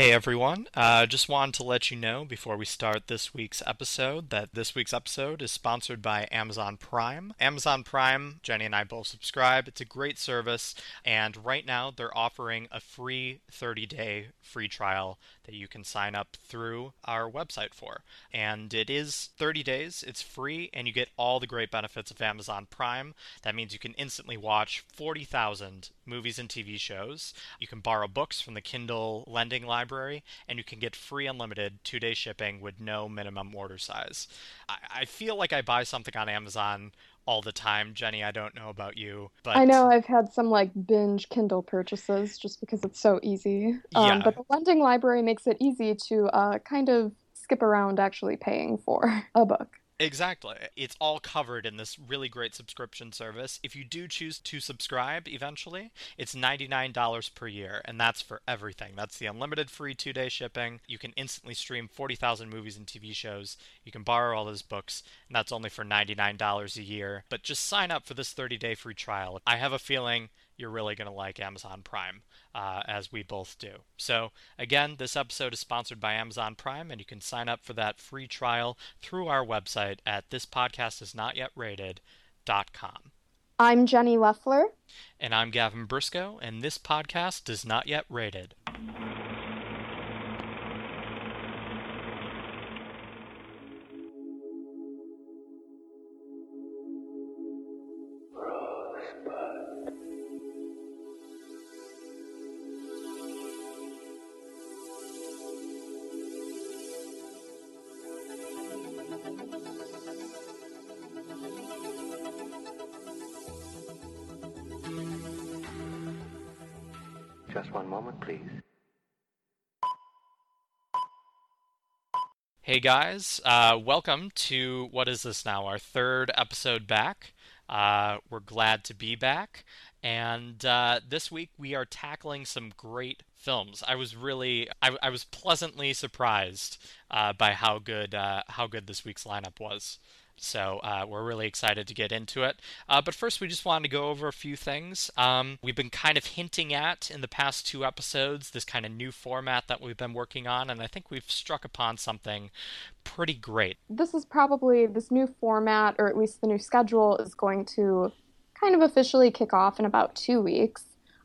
Hey everyone, uh, just wanted to let you know before we start this week's episode that this week's episode is sponsored by Amazon Prime. Amazon Prime, Jenny and I both subscribe. It's a great service, and right now they're offering a free 30 day free trial that you can sign up through our website for. And it is 30 days, it's free, and you get all the great benefits of Amazon Prime. That means you can instantly watch 40,000 movies and TV shows. You can borrow books from the Kindle lending library, and you can get free unlimited two day shipping with no minimum order size. I, I feel like I buy something on Amazon all the time. Jenny, I don't know about you, but I know I've had some like binge Kindle purchases just because it's so easy. Um, Yeah. But the lending library makes it easy to uh, kind of skip around actually paying for a book. Exactly. It's all covered in this really great subscription service. If you do choose to subscribe eventually, it's $99 per year, and that's for everything. That's the unlimited free two day shipping. You can instantly stream 40,000 movies and TV shows. You can borrow all those books, and that's only for $99 a year. But just sign up for this 30 day free trial. I have a feeling you're really going to like Amazon Prime, uh, as we both do. So, again, this episode is sponsored by Amazon Prime, and you can sign up for that free trial through our website at thispodcastisnotyet.rated.com. I'm Jenny Leffler. And I'm Gavin Briscoe, and this podcast is not yet rated. Please. Hey guys, uh, welcome to what is this now? Our third episode back. Uh, we're glad to be back, and uh, this week we are tackling some great films. I was really, I, I was pleasantly surprised uh, by how good, uh, how good this week's lineup was. So uh, we're really excited to get into it. Uh, but first, we just wanted to go over a few things. Um, we've been kind of hinting at in the past two episodes this kind of new format that we've been working on, and I think we've struck upon something pretty great. This is probably this new format, or at least the new schedule, is going to kind of officially kick off in about two weeks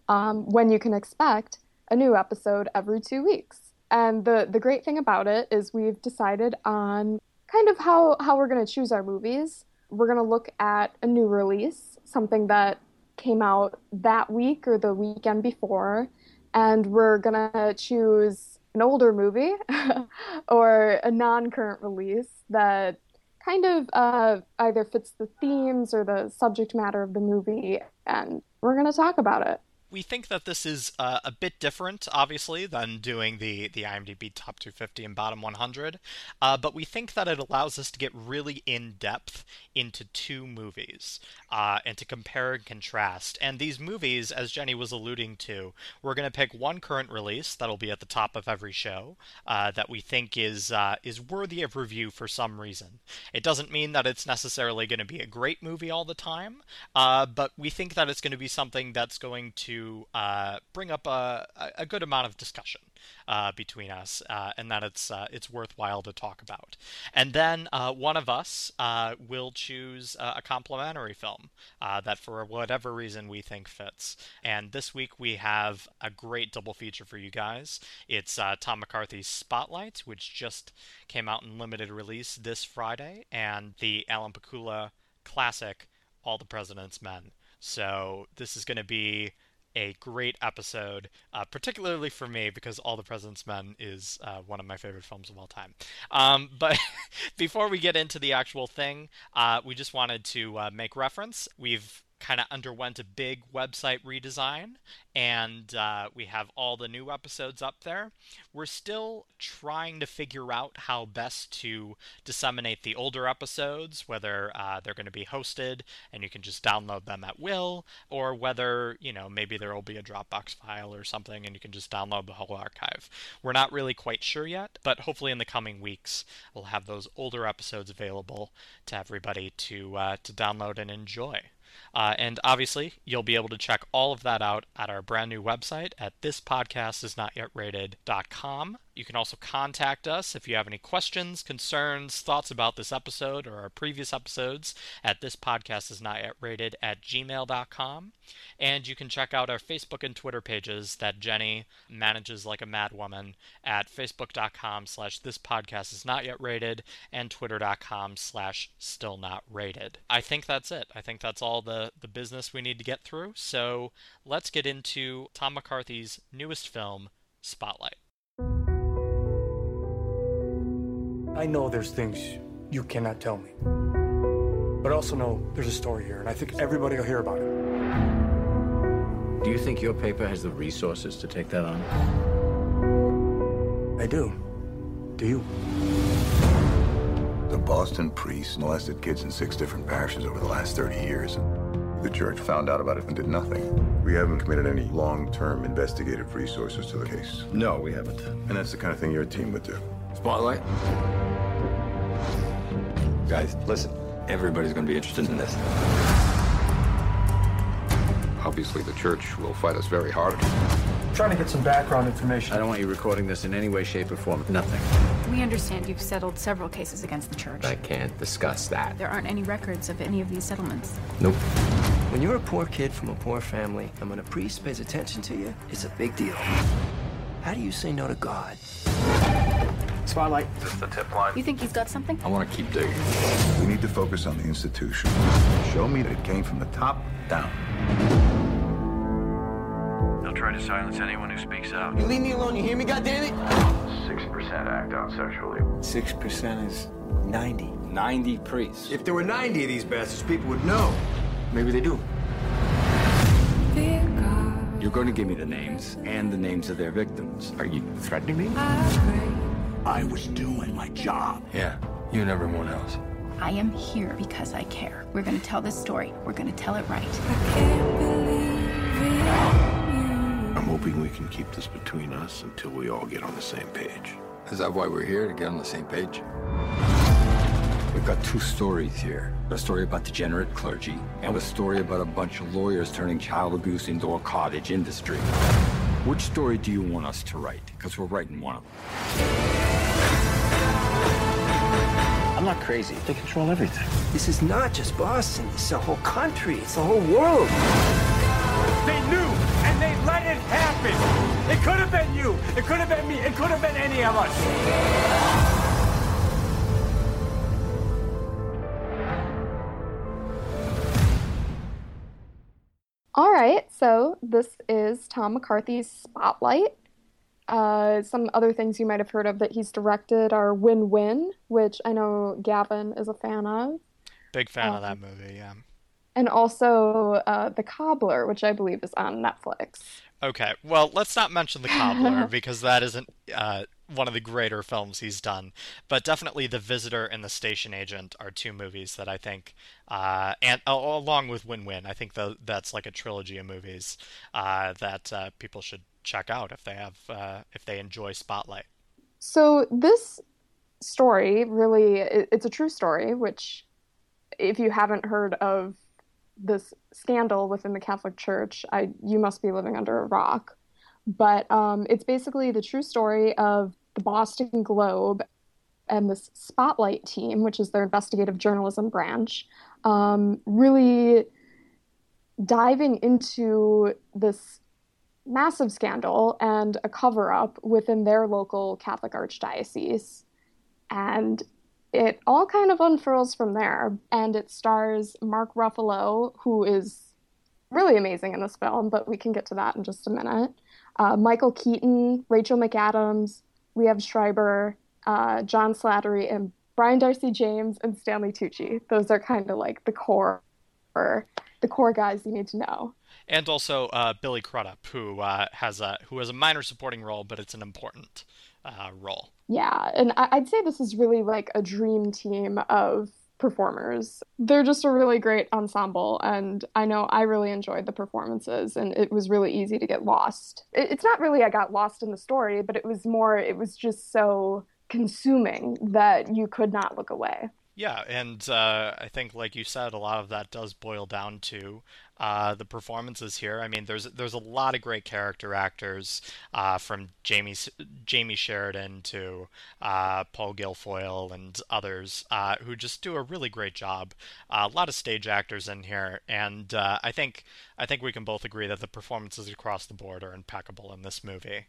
um, when you can expect a new episode every two weeks. And the, the great thing about it is we've decided on kind of how, how we're going to choose our movies. We're going to look at a new release, something that came out that week or the weekend before, and we're going to choose an older movie or a non current release that kind of uh, either fits the themes or the subject matter of the movie, and we're going to talk about it. We think that this is uh, a bit different, obviously, than doing the, the IMDb top 250 and bottom 100, uh, but we think that it allows us to get really in depth into two movies uh, and to compare and contrast. And these movies, as Jenny was alluding to, we're going to pick one current release that'll be at the top of every show uh, that we think is uh, is worthy of review for some reason. It doesn't mean that it's necessarily going to be a great movie all the time, uh, but we think that it's going to be something that's going to uh, bring up a, a good amount of discussion uh, between us, uh, and that it's uh, it's worthwhile to talk about. And then uh, one of us will choose a complementary film that, for whatever reason, we think fits. And this week we have a great double feature for you guys. It's Tom McCarthy's Spotlight, which just came out in limited release this Friday, and the Alan Pakula classic All the President's Men. So this is going to be a great episode, uh, particularly for me because All the President's Men is uh, one of my favorite films of all time. Um, but before we get into the actual thing, uh, we just wanted to uh, make reference. We've kind of underwent a big website redesign and uh, we have all the new episodes up there. We're still trying to figure out how best to disseminate the older episodes, whether uh, they're going to be hosted and you can just download them at will, or whether, you know, maybe there will be a Dropbox file or something and you can just download the whole archive. We're not really quite sure yet, but hopefully in the coming weeks we'll have those older episodes available to everybody to uh, to download and enjoy. Uh, and obviously, you'll be able to check all of that out at our brand new website at thispodcastisnotyet.rated.com. You can also contact us if you have any questions, concerns, thoughts about this episode or our previous episodes at thispodcastisnotyet.rated at gmail.com. And you can check out our Facebook and Twitter pages that Jenny manages like a madwoman at facebook.com slash this podcast is not yet rated and twitter.com slash still not rated. I think that's it. I think that's all the, the business we need to get through. So let's get into Tom McCarthy's newest film, Spotlight. I know there's things you cannot tell me. But I also know there's a story here, and I think everybody will hear about it. Do you think your paper has the resources to take that on? I do. Do you? The Boston priests molested kids in six different parishes over the last 30 years. The church found out about it and did nothing. We haven't committed any long-term investigative resources to the case. No, we haven't. And that's the kind of thing your team would do. Spotlight? Guys, listen. Everybody's going to be interested in this. Obviously, the church will fight us very hard. trying to get some background information. I don't want you recording this in any way, shape, or form. Nothing. We understand you've settled several cases against the church. I can't discuss that. There aren't any records of any of these settlements. Nope. When you're a poor kid from a poor family, and when a priest pays attention to you, it's a big deal. How do you say no to God? Spotlight. Is this the tip line? You think he's got something? I want to keep digging. We need to focus on the institution. Show me that it came from the top down. They'll try to silence anyone who speaks out. You leave me alone, you hear me, goddammit? 6% act out sexually. 6% is 90. 90 priests. If there were 90 of these bastards, people would know. Maybe they do. You're going to give me the names and the names of their victims. Are you threatening me? I was doing my job. Yeah, you and everyone else. I am here because I care. We're going to tell this story. We're going to tell it right. I'm hoping we can keep this between us until we all get on the same page. Is that why we're here, to get on the same page? We've got two stories here. A story about degenerate clergy, and a story about a bunch of lawyers turning child abuse into a cottage industry. Which story do you want us to write? Because we're writing one of them. I'm not crazy. They control everything. This is not just Boston. It's the whole country. It's the whole world. They knew, and they let it happen. It could have been you. It could have been me. It could have been any of us. All right, so this is Tom McCarthy's Spotlight. Uh, some other things you might have heard of that he's directed are Win Win, which I know Gavin is a fan of, Big fan of Um, that movie, yeah. and also uh, The Cobbler, which I believe is on Netflix. Okay, well, let's not mention The Cobbler because that isn't uh, one of the greater films he's done. But definitely The Visitor and The Station Agent are two movies that I think, uh, and uh, along with Win Win, I think tho- that's like a trilogy of movies uh, that uh, people should check out if they have uh, if they enjoy Spotlight. So this story really it's a true story, which if you haven't heard of this scandal within the Catholic Church, I you must be living under a rock. But um, it's basically the true story of the Boston Globe and this Spotlight team, which is their investigative journalism branch, um, really diving into this massive scandal and a cover up within their local Catholic archdiocese. And it all kind of unfurls from there. And it stars Mark Ruffalo, who is really amazing in this film, but we can get to that in just a minute. Uh, Michael Keaton, Rachel McAdams, Liev Schreiber, uh, John Slattery, and Brian Darcy James and Stanley Tucci. Those are kind of like the core, the core guys you need to know. And also uh, Billy Crudup, who uh, has a who has a minor supporting role, but it's an important uh, role. Yeah, and I- I'd say this is really like a dream team of performers. They're just a really great ensemble, and I know I really enjoyed the performances, and it was really easy to get lost. It's not really I got lost in the story, but it was more, it was just so consuming that you could not look away. Yeah, and uh, I think, like you said, a lot of that does boil down to uh, the performances here. I mean, there's there's a lot of great character actors, uh, from Jamey Jamey Sheridan to uh, Paul Guilfoyle and others, uh, who just do a really great job. Uh, a lot of stage actors in here, and uh, I think I think we can both agree that the performances across the board are impeccable in this movie.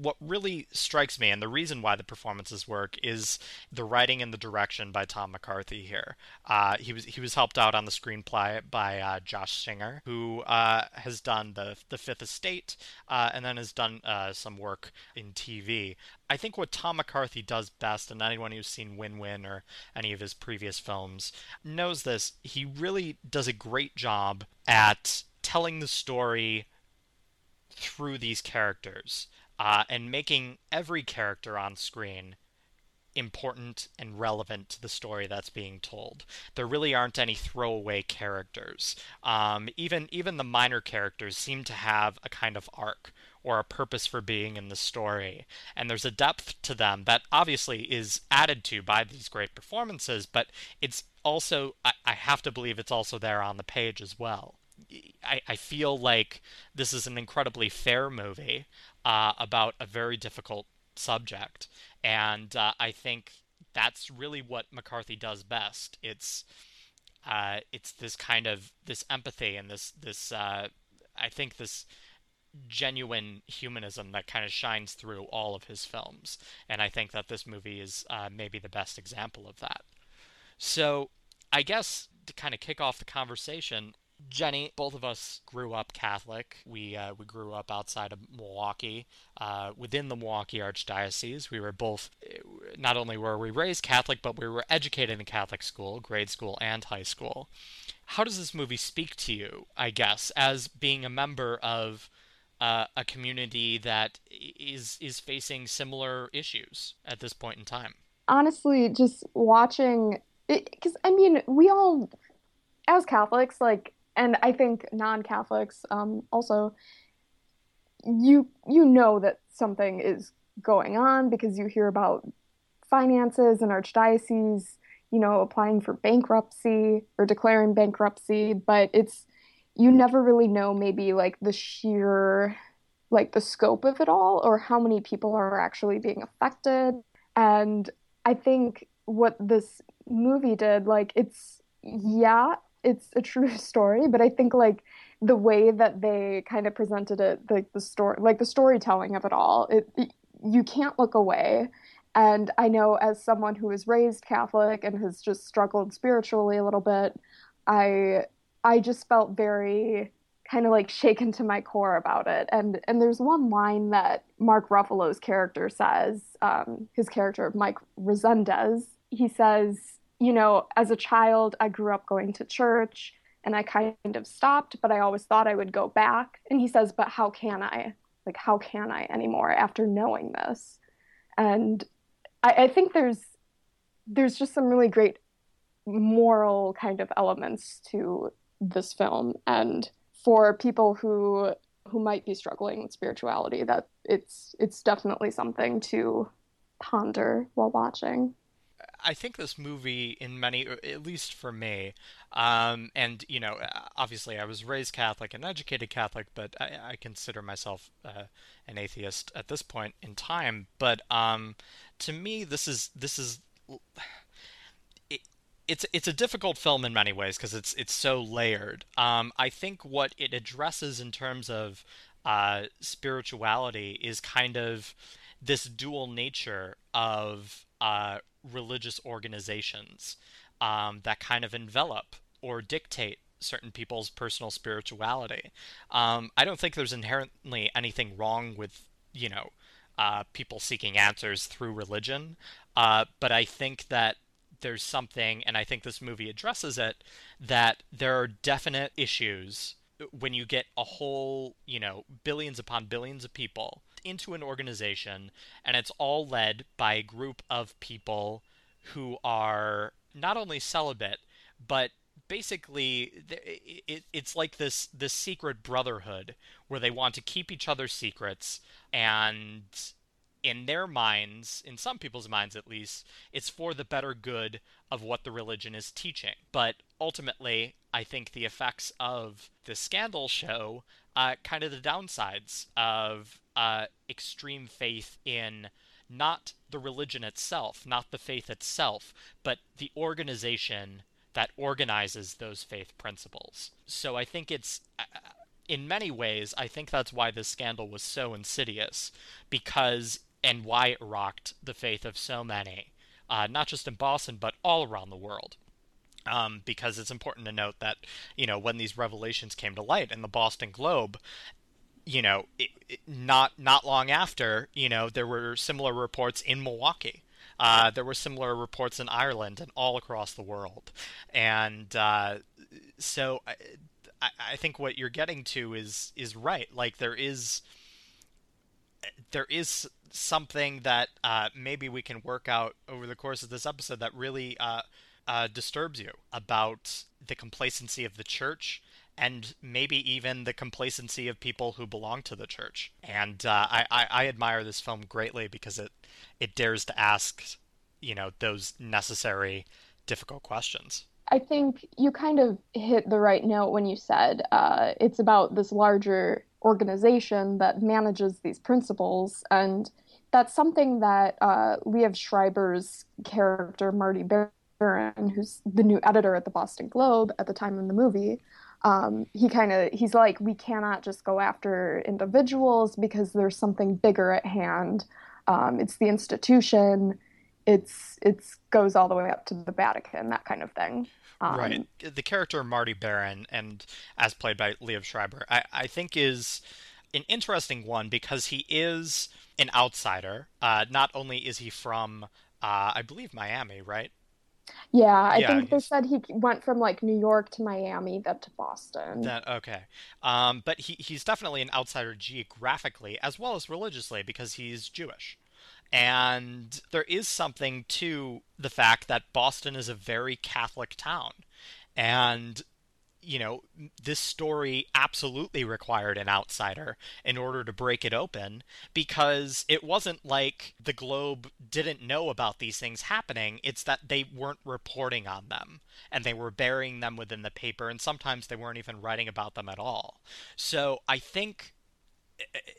What really strikes me, and the reason why the performances work, is the writing and the direction by Tom McCarthy here. Uh, he was he was helped out on the screenplay by uh, Josh Singer, who uh, has done the the Fifth Estate, uh, and then has done uh, some work in TV. I think what Tom McCarthy does best, and anyone who's seen Win Win or any of his previous films knows this, he really does a great job at telling the story through these characters uh, and making every character on screen important and relevant to the story that's being told. There really aren't any throwaway characters. Um, even even the minor characters seem to have a kind of arc or a purpose for being in the story, and there's a depth to them that obviously is added to by these great performances. But it's also I, I have to believe it's also there on the page as well. I, I feel like this is an incredibly fair movie uh, about a very difficult subject and uh, I think that's really what McCarthy does best. It's uh, it's this kind of this empathy and this this uh, I think this genuine humanism that kind of shines through all of his films, and I think that this movie is uh, maybe the best example of that. So I guess to kind of kick off the conversation, Jenny, both of us grew up Catholic. We uh, we grew up outside of Milwaukee, uh, within the Milwaukee Archdiocese. We were both, not only were we raised Catholic, but we were educated in Catholic school, grade school and high school. How does this movie speak to you? I guess as being a member of uh, a community that is is facing similar issues at this point in time. Honestly, just watching, because I mean, we all, as Catholics, like and I think non-Catholics um, also you you know that something is going on because you hear about finances and archdiocese, you know, applying for bankruptcy or declaring bankruptcy, but it's you never really know maybe like the sheer like the scope of it all or how many people are actually being affected. And I think what this movie did, like it's yeah, it's a true story, but I think like the way that they kind of presented it, like the story, like the storytelling of it all, it, it you can't look away. And I know as someone who was raised Catholic and has just struggled spiritually a little bit, I I just felt very kind of like shaken to my core about it. And and there's one line that Mark Ruffalo's character says, um, his character Mike Rezendes, he says, you know, as a child, I grew up going to church and I kind of stopped, but I always thought I would go back. And he says, but how can I? Like, how can I anymore after knowing this? And I, I think there's there's just some really great moral kind of elements to this film and for people who who might be struggling with spirituality that it's it's definitely something to ponder while watching I think this movie, in many, at least for me, um, and you know, obviously I was raised Catholic and educated Catholic, but I, I consider myself uh, an atheist at this point in time. But um, to me, this is this is. It, it's it's a difficult film in many ways because it's it's so layered. Um, I think what it addresses in terms of uh, spirituality is kind of this dual nature of uh, religious organizations um, that kind of envelop or dictate certain people's personal spirituality. Um, I don't think there's inherently anything wrong with, you know, uh, people seeking answers through religion, uh, but I think that there's something, and I think this movie addresses it, that there are definite issues when you get a whole, you know, billions upon billions of people into an organization, and it's all led by a group of people who are not only celibate, but basically it's like this this secret brotherhood where they want to keep each other's secrets and in their minds, in some people's minds at least, it's for the better good of what the religion is teaching. But ultimately, I think the effects of the scandal show uh, kind of the downsides of uh, extreme faith in not the religion itself, not the faith itself, but the organization that organizes those faith principles. So I think it's, uh, in many ways, I think that's why this scandal was so insidious, because, and why it rocked the faith of so many, uh, not just in Boston, but all around the world. Um, because it's important to note that, you know, when these revelations came to light in the Boston Globe, you know, it, it, not not long after, you know, there were similar reports in Milwaukee. Uh, there were similar reports in Ireland and all across the world, and uh, so I, I think what you're getting to is is right. Like there is there is something that uh, maybe we can work out over the course of this episode that really uh, uh, disturbs you about the complacency of the church and maybe even the complacency of people who belong to the church. And uh, I, I, I admire this film greatly because it it dares to ask, you know, those necessary, difficult questions. I think you kind of hit the right note when you said uh, it's about this larger organization that manages these principles, and that's something that uh, Liev Schreiber's character Marty Baron, who's the new editor at the Boston Globe at the time of the movie, um, he kind of he's like we cannot just go after individuals because there's something bigger at hand. Um, it's the institution. It's it's goes all the way up to the Vatican, that kind of thing. Um, right. The character Marty Baron, and as played by Liev Schreiber, I, I think is an interesting one because he is an outsider. Uh, not only is he from, uh, I believe Miami, right? Yeah, I yeah, think they said he went from like New York to Miami, then to Boston. That okay, um, but he he's definitely an outsider geographically as well as religiously because he's Jewish, and there is something to the fact that Boston is a very Catholic town, and you know, this story absolutely required an outsider in order to break it open because it wasn't like the Globe didn't know about these things happening. It's that they weren't reporting on them and they were burying them within the paper, and sometimes they weren't even writing about them at all. So I think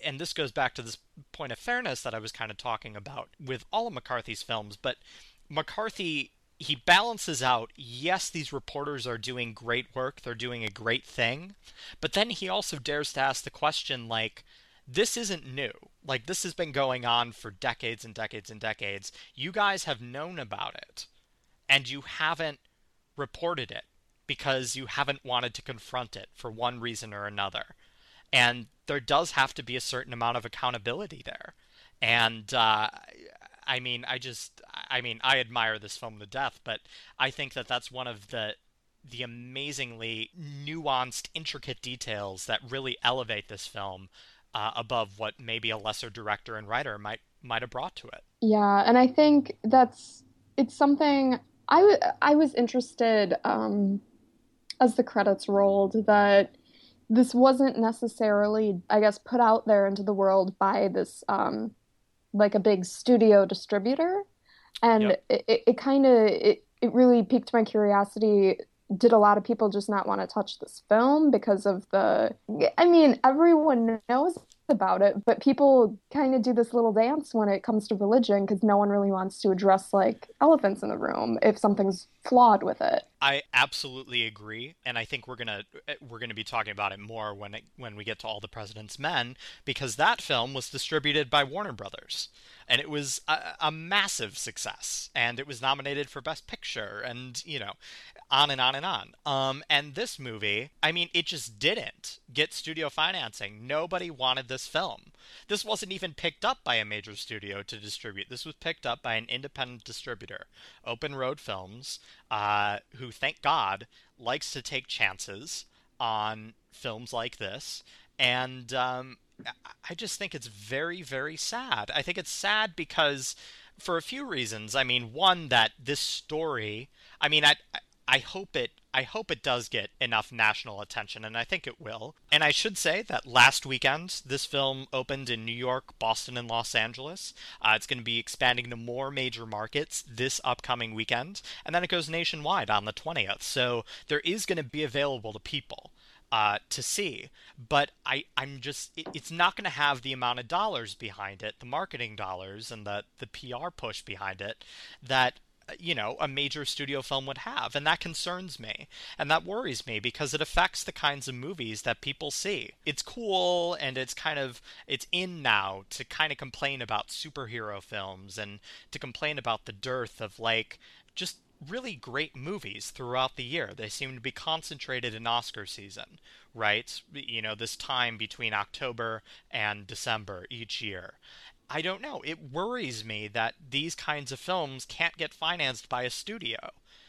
and this goes back to this point of fairness that I was kind of talking about with all of McCarthy's films, but McCarthy he balances out yes these reporters are doing great work they're doing a great thing but then he also dares to ask the question like this isn't new. Like this has been going on for decades and decades and decades. You guys have known about it and you haven't reported it because you haven't wanted to confront it for one reason or another. And there does have to be a certain amount of accountability there. And uh, I mean, I just, I mean, I admire this film to death, but I think that that's one of the the amazingly nuanced, intricate details that really elevate this film uh, above what maybe a lesser director and writer might might have brought to it. Yeah, and I think that's it's something I, w- I was interested um, as the credits rolled that this wasn't necessarily, I guess, put out there into the world by this um, like a big studio distributor, and yep. it, it, it kind of it, it really piqued my curiosity. Did a lot of people just not want to touch this film because of the? I mean, everyone knows about it, but people kind of do this little dance when it comes to religion because no one really wants to address like elephants in the room if something's flawed with it. I absolutely agree, and I think we're gonna we're gonna be talking about it more when it, when we get to All the President's Men because that film was distributed by Warner Brothers, and it was a, a massive success, and it was nominated for Best Picture, and you know, on and on and on. Um, and this movie, I mean, it just didn't get studio financing. Nobody wanted this film. This wasn't even picked up by a major studio to distribute. This was picked up by an independent distributor, Open Road Films, uh, who, thank God, likes to take chances on films like this. And um, I just think it's very, very sad. I think it's sad because, for a few reasons. I mean, one, that this story, I mean, I, I hope it I hope it does get enough national attention, and I think it will. And I should say that last weekend, this film opened in New York, Boston, and Los Angeles. Uh, it's going to be expanding to more major markets this upcoming weekend, and then it goes nationwide on the 20th. So there is going to be available to people. Uh, to see, but I, I'm just, it, it's not going to have the amount of dollars behind it, the marketing dollars and the, the PR push behind it that you know, a major studio film would have. And that concerns me. And that worries me because it affects the kinds of movies that people see. It's cool and it's kind of, it's in now to kind of complain about superhero films and to complain about the dearth of like just really great movies throughout the year. They seem to be concentrated in Oscar season, right? You know, this time between October and December each year. I don't know. It worries me that these kinds of films can't get financed by a studio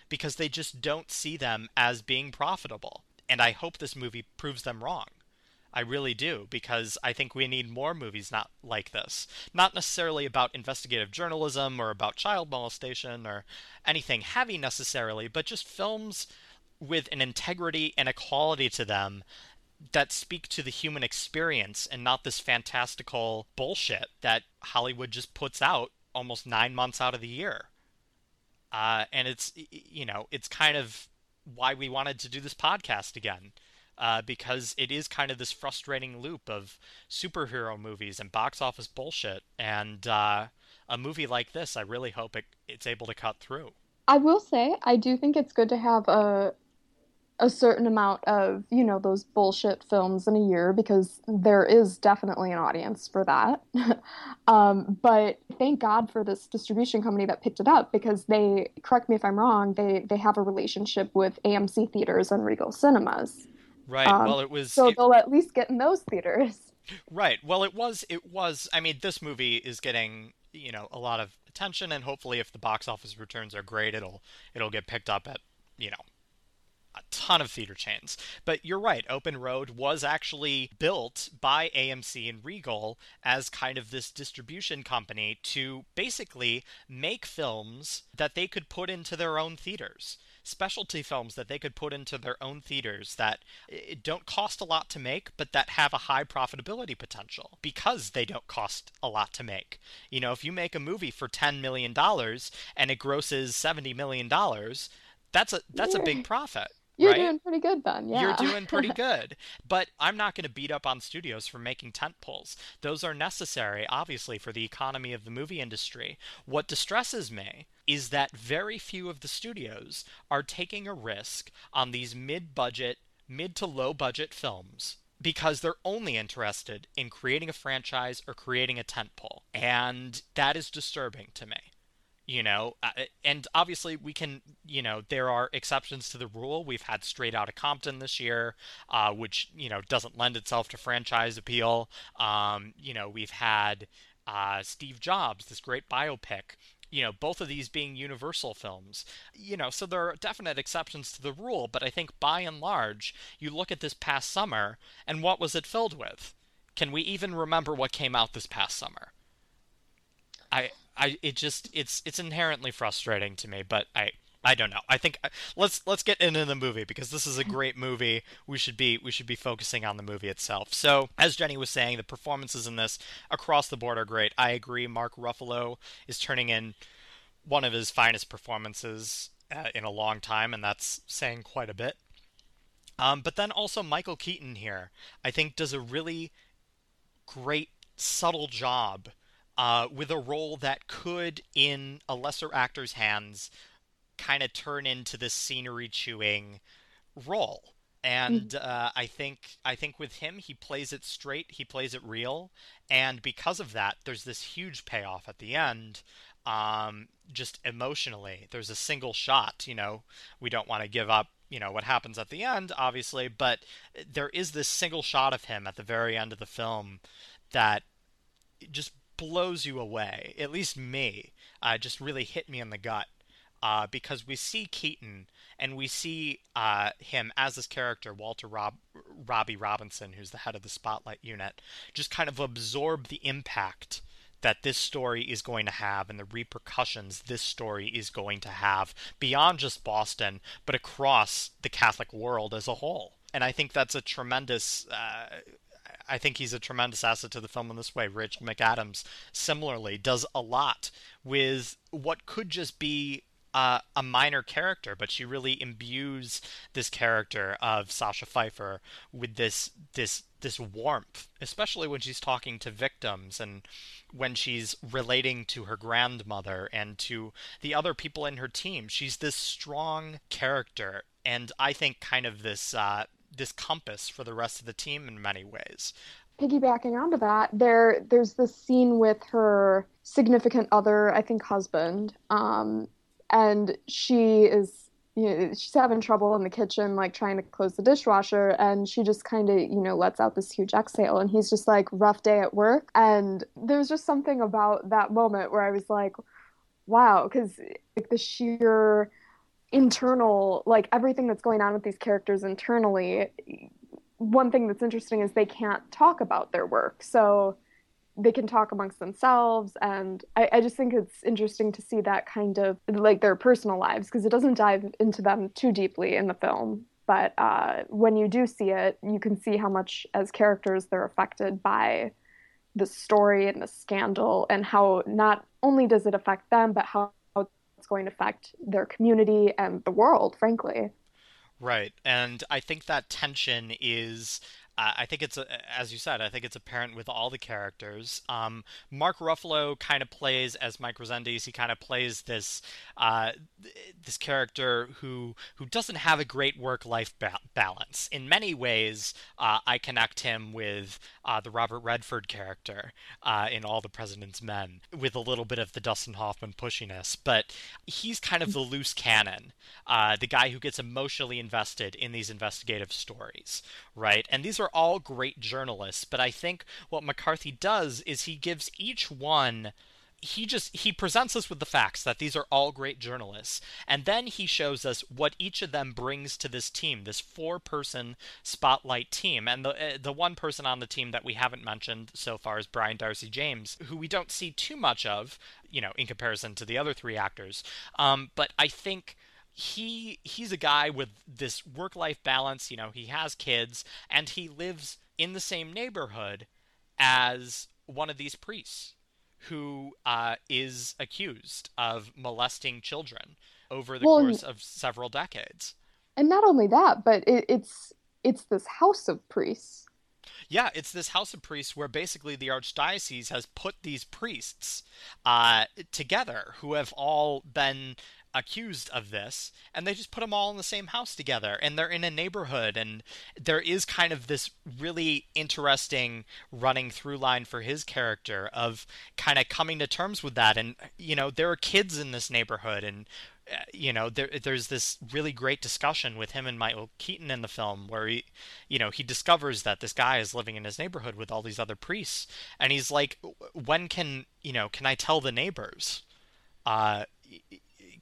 because they just don't see them as being profitable. And I hope this movie proves them wrong. I really do, because I think we need more movies not like this. Not necessarily about investigative journalism or about child molestation or anything heavy necessarily, but just films with an integrity and a quality to them that speak to the human experience and not this fantastical bullshit that Hollywood just puts out almost nine months out of the year. Uh, and it's, you know, it's kind of why we wanted to do this podcast again. Uh, because it is kind of this frustrating loop of superhero movies and box office bullshit. And uh, a movie like this, I really hope it, it's able to cut through. I will say, I do think it's good to have a a certain amount of, you know, those bullshit films in a year because there is definitely an audience for that. um, but thank God for this distribution company that picked it up because they, correct me if I'm wrong, they, they have a relationship with AMC theaters and Regal cinemas. Right. Um, well, it was. So it... they'll at least get in those theaters. Right. Well, it was. It was. I mean, this movie is getting you know a lot of attention, and hopefully, if the box office returns are great, it'll it'll get picked up at you know a ton of theater chains. But you're right, Open Road was actually built by AMC and Regal as kind of this distribution company to basically make films that they could put into their own theaters. Specialty films that they could put into their own theaters that eh, don't cost a lot to make, but that have a high profitability potential because they don't cost a lot to make. You know, if you make a movie for $10 million and it grosses $70 million, that's a that's a big profit you're right? doing pretty good then. Yeah. You're doing pretty good. but I'm not going to beat up on studios for making tent poles. Those are necessary, obviously, for the economy of the movie industry. What distresses me is that very few of the studios are taking a risk on these mid budget, mid to low budget films because they're only interested in creating a franchise or creating a tent pole. And that is disturbing to me you know uh, and obviously we can you know there are exceptions to the rule. We've had straight out of compton this year uh, which you know doesn't lend itself to franchise appeal. Um, you know we've had uh, steve jobs this great biopic you know both of these being universal films. You know so there are definite exceptions to the rule but i think by and large you look at this past summer and what was it filled with? Can we even remember what came out this past summer? I I it just it's it's inherently frustrating to me, but I I don't know. I think uh, let's let's get into the movie because this is a great movie. We should be we should be focusing on the movie itself. So, as Jenny was saying, the performances in this across the board are great. I agree. Mark Ruffalo is turning in one of his finest performances uh, in a long time, and that's saying quite a bit. Um, but then also Michael Keaton here, I think, does a really great subtle job uh, with a role that could, in a lesser actor's hands, kind of turn into this scenery chewing role. And mm-hmm. uh, I think I think with him, he plays it straight. He plays it real, and because of that, there's this huge payoff at the end. Um, just emotionally, there's a single shot. You know, we don't want to give up you know what happens at the end obviously but there is this single shot of him at the very end of the film that just blows you away. At least me, uh, just really hit me in the gut. Uh, because we see Keaton and we see uh, him as this character, Walter Rob- Robbie Robinson, who's the head of the Spotlight unit, just kind of absorb the impact that this story is going to have and the repercussions this story is going to have beyond just Boston, but across the Catholic world as a whole. And I think that's a tremendous. Uh, I think he's a tremendous asset to the film in this way. Rich McAdams similarly does a lot with what could just be uh, a minor character, but she really imbues this character of Sacha Pfeiffer with this this this warmth, especially when she's talking to victims and when she's relating to her grandmother and to the other people in her team. She's this strong character, and I think kind of this uh, this compass for the rest of the team in many ways. Piggybacking onto that, there there's this scene with her significant other, I think husband, um, and she is you know, she's having trouble in the kitchen, like trying to close the dishwasher, and she just kind of, you know, lets out this huge exhale, and he's just like, rough day at work. And there's just something about that moment where I was like, wow, because like the sheer internal, like everything that's going on with these characters internally, one thing that's interesting is they can't talk about their work. So they can talk amongst themselves and I, I, just think it's interesting to see that kind of like their personal lives because it doesn't dive into them too deeply in the film but uh, when you do see it you can see how much as characters they're affected by the story and the scandal and how not only does it affect them but how going to affect their community and the world frankly right and i think that tension is I think it's as you said. I think it's apparent with all the characters. Um, Mark Ruffalo kind of plays as Mike Rezendes. He kind of plays this uh, this character who who doesn't have a great work life ba- balance. In many ways, uh, I connect him with uh, the Robert Redford character uh, in All the President's Men, with a little bit of the Dustin Hoffman pushiness. But he's kind of the loose cannon, uh, the guy who gets emotionally invested in these investigative stories, right? And these are are all great journalists, but I think what McCarthy does is he gives each one he just he presents us with the facts that these are all great journalists. And then he shows us what each of them brings to this team this four person spotlight team. And the uh, the one person on the team that we haven't mentioned so far is Brian Darcy James who we don't see too much of you know in comparison to the other three actors. Um, but I think he he's a guy with this work life balance. You know, he has kids and he lives in the same neighborhood as one of these priests who uh, is accused of molesting children over the well, course of several decades. And not only that, but it, it's it's this house of priests. Yeah, it's this house of priests where basically the archdiocese has put these priests uh, together who have all been accused of this and they just put them all in the same house together and they're in a neighborhood and there is kind of this really interesting running through line for his character of kind of coming to terms with that and you know there are kids in this neighborhood and uh, you know there, there's this really great discussion with him and Michael Keaton in the film where he you know he discovers that this guy is living in his neighborhood with all these other priests and he's like when can you know can I tell the neighbors? Uh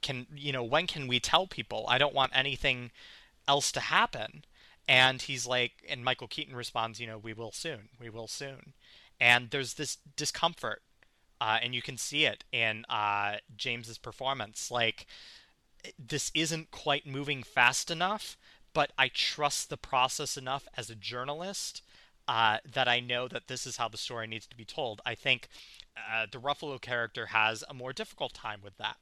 can you know when can we tell people i don't want anything else to happen? And he's like and michael keaton responds you know we will soon we will soon. And there's this discomfort uh, and you can see it in uh, james's performance. Like this isn't quite moving fast enough but i trust the process enough as a journalist uh, that i know that this is how the story needs to be told. I think uh, the ruffalo character has a more difficult time with that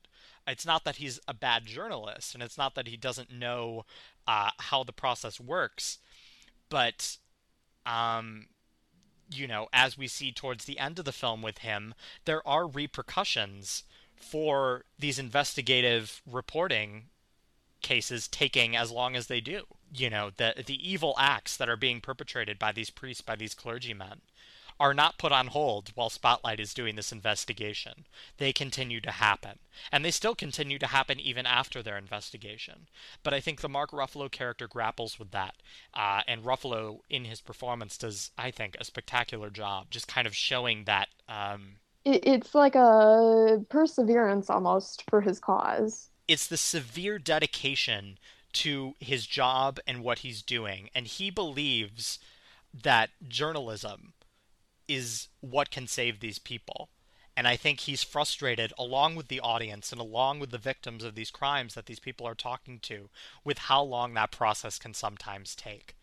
it's not that he's a bad journalist, and it's not that he doesn't know uh, how the process works, but um, you know, as we see towards the end of the film with him, there are repercussions for these investigative reporting cases taking as long as they do. You know, the the evil acts that are being perpetrated by these priests, by these clergymen are not put on hold while Spotlight is doing this investigation. They continue to happen. And they still continue to happen even after their investigation. But I think the Mark Ruffalo character grapples with that. Uh, and Ruffalo, in his performance, does, I think, a spectacular job just kind of showing that. Um, it's like a perseverance almost for his cause. It's the severe dedication to his job and what he's doing. And he believes that journalism is what can save these people. And I think he's frustrated, along with the audience and along with the victims of these crimes that these people are talking to, with how long that process can sometimes take.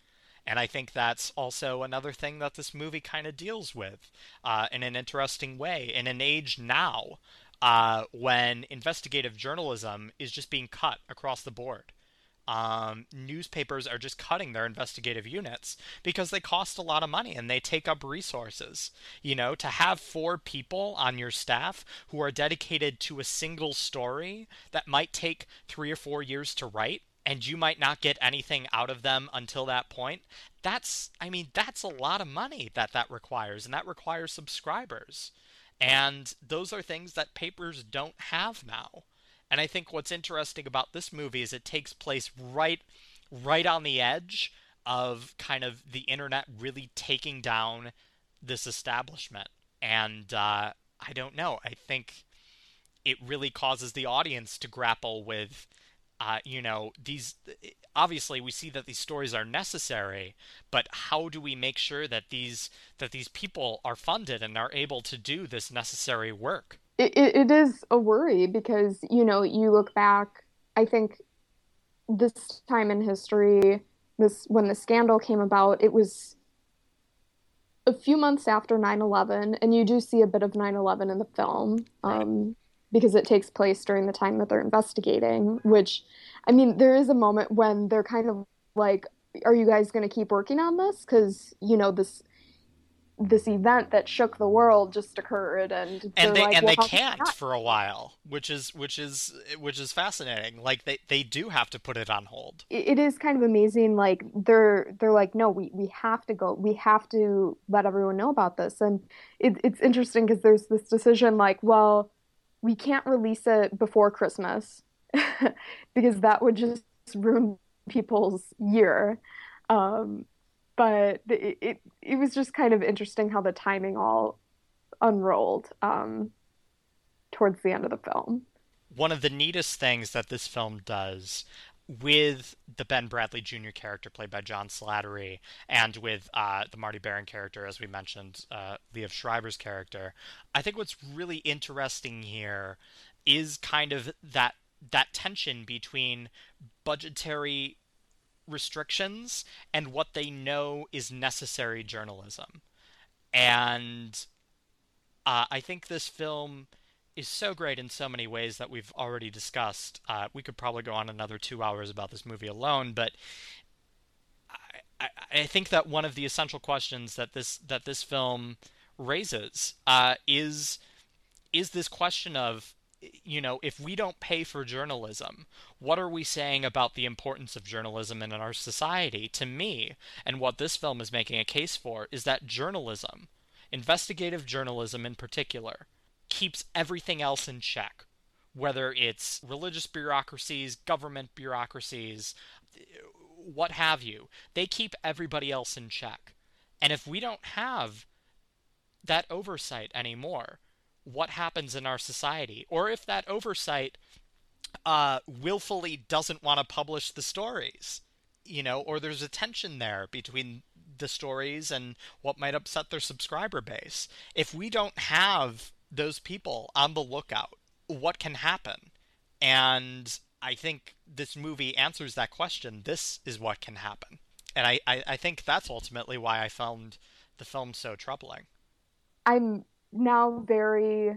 And I think that's also another thing that this movie kind of deals with uh, in an interesting way. In an age now uh, when investigative journalism is just being cut across the board. Um, newspapers are just cutting their investigative units because they cost a lot of money and they take up resources. You know, to have four people on your staff who are dedicated to a single story that might take three or four years to write and you might not get anything out of them until that point that's i mean that's a lot of money that that requires and that requires subscribers and those are things that papers don't have now and i think what's interesting about this movie is it takes place right right on the edge of kind of the internet really taking down this establishment and uh, i don't know i think it really causes the audience to grapple with uh, you know, these obviously we see that these stories are necessary, but how do we make sure that these that these people are funded and are able to do this necessary work? It, it is a worry because you know you look back. I think this time in history, this when the scandal came about, it was a few months after 9-11 and you do see a bit of 9-11 in the film right. um, because it takes place during the time that they're investigating, which I mean, there is a moment when they're kind of like, are you guys going to keep working on this? Because, you know, this this event that shook the world just occurred and and they like, and well, they can't for a while which is which is which is fascinating. Like they they do have to put it on hold. It is kind of amazing like they're they're like no we we have to go we have to let everyone know about this. And it, it's interesting because there's this decision like well we can't release it before Christmas because that would just ruin people's year. Um, but it, it, it was just kind of interesting how the timing all unrolled um, towards the end of the film. One of the neatest things that this film does with the Ben Bradlee Jr. character played by John Slattery and with uh, the Marty Baron character, as we mentioned, uh, Liev Schreiber's character, I think what's really interesting here is kind of that that tension between budgetary restrictions and what they know is necessary journalism. And uh, I think this film is so great in so many ways that we've already discussed. Uh, we could probably go on another two hours about this movie alone, but I, I, I, think that one of the essential questions that this that this film raises uh, is is this question of you know if we don't pay for journalism what are we saying about the importance of journalism in our society to me and what this film is making a case for is that journalism investigative journalism in particular keeps everything else in check, whether it's religious bureaucracies, government bureaucracies, what have you. They keep everybody else in check. And if we don't have that oversight anymore, what happens in our society? Or if that oversight uh, willfully doesn't want to publish the stories, you know, or there's a tension there between the stories and what might upset their subscriber base. If we don't have those people on the lookout. What can happen? And I think this movie answers that question. This is what can happen. And I, I, I think that's ultimately why I found the film so troubling. I'm now very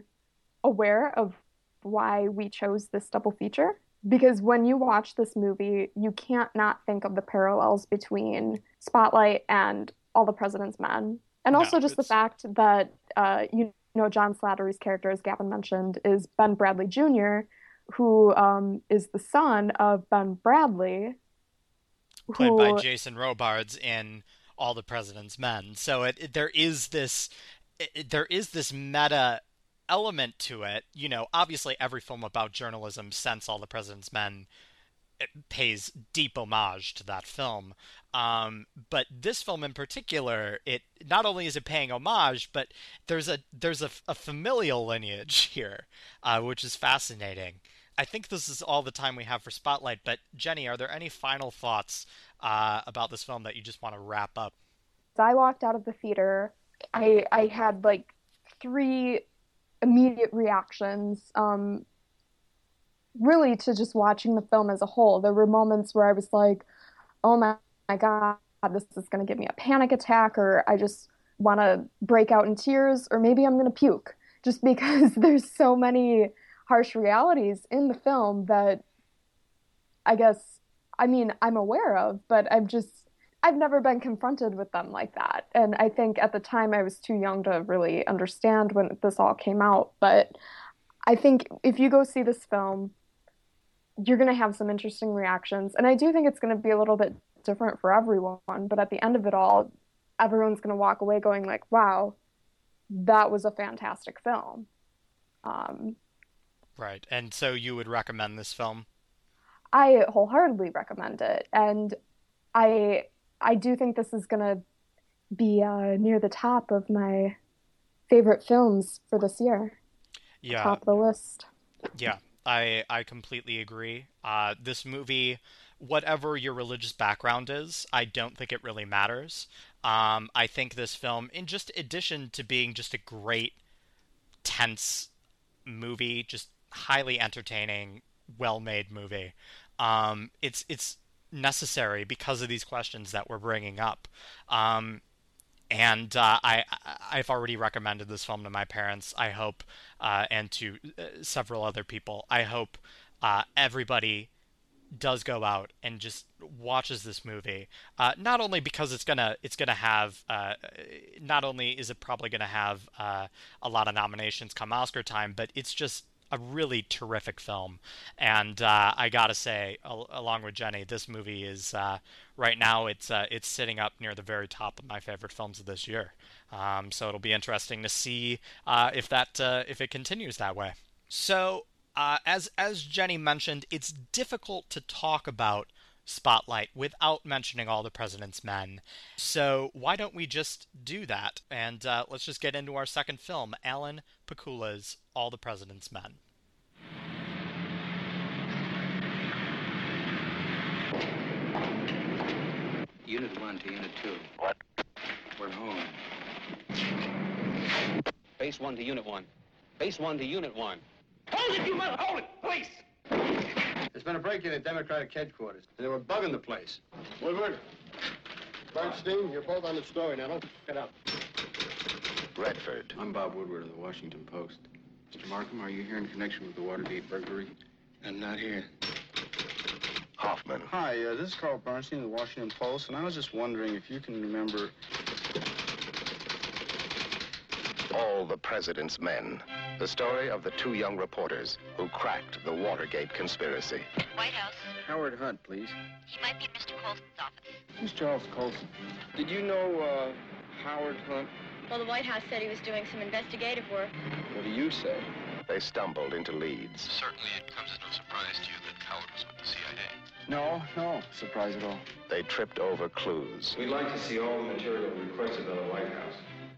aware of why we chose this double feature because when you watch this movie, you can't not think of the parallels between Spotlight and All the President's Men. And also no, just it's... the fact that, uh, you know, John Slattery's character, as Gavin mentioned, is Ben Bradlee Jr., who um, is the son of Ben Bradlee. Played who... by Jason Robards in All the President's Men. So it, it there is this it, there is this meta element to it. You know, obviously every film about journalism since All the President's Men pays deep homage to that film. Um, but this film in particular, it not only is it paying homage, but there's a there's a, a familial lineage here, uh, which is fascinating. I think this is all the time we have for Spotlight. But Jenny, are there any final thoughts uh, about this film that you just want to wrap up? I walked out of the theater. I I had like three immediate reactions. Um, really, to just watching the film as a whole, there were moments where I was like, "Oh my, my god, this is going to give me a panic attack," or I just want to break out in tears, or maybe I'm going to puke, just because there's so many harsh realities in the film that I guess I mean I'm aware of, but I'm just I've never been confronted with them like that. And I think at the time I was too young to really understand when this all came out. But I think if you go see this film, you're going to have some interesting reactions. And I do think it's going to be a little bit different for everyone. But at the end of it all, everyone's going to walk away going like, wow, that was a fantastic film. Um, right. And so you would recommend this film? I wholeheartedly recommend it. And I I do think this is going to be uh, near the top of my favorite films for this year. Yeah. Top of the list. Yeah, I I completely agree. Uh, this movie, whatever your religious background is, I don't think it really matters. Um, I think this film, in just addition to being just a great, tense movie, just highly entertaining, well-made movie. Um, it's it's necessary because of these questions that we're bringing up. Um, and uh, I I've already recommended this film to my parents. I hope, uh, and to uh, several other people. I hope uh, everybody does go out and just watches this movie. Uh, not only because it's gonna it's gonna have uh, not only is it probably gonna have a lot of nominations come Oscar time, but it's just a really terrific film. And uh, I gotta say, al- along with Jenny, this movie is uh, right now it's uh, it's sitting up near the very top of my favorite films of this year. Um, so it'll be interesting to see uh, if that uh, if it continues that way. So uh, as as Jenny mentioned, it's difficult to talk about spotlight without mentioning all the president's men. So why don't we just do that? And uh, let's just get into our second film, Alan Pakula's All the President's Men. Unit 1 to Unit 2. What? We're home. Base 1 to Unit 1. Base 1 to Unit 1. Hold it, you mother! Hold it, please! There's been a break-in at Democratic headquarters. And they were bugging the place. Woodward, Bernstein, you're both on the story now. Don't get up. Redford. I'm Bob Woodward of the Washington Post. Mr. Markham, are you here in connection with the Watergate burglary? I'm not here. Hoffman. Hi, uh, this is Carl Bernstein of the Washington Post, and I was just wondering if you can remember... All the President's Men. The story of the two young reporters who cracked the Watergate conspiracy. White House. Howard Hunt, please. He might be in Mr. Colson's office. Who's Charles Colson? Did you know, uh, Howard Hunt? Well, the White House said he was doing some investigative work. What do you say? They stumbled into leads. Certainly it comes as no surprise to you that Howard was with the CIA. No, no surprise at all. They tripped over clues. We'd like to see all the material requested by the White House.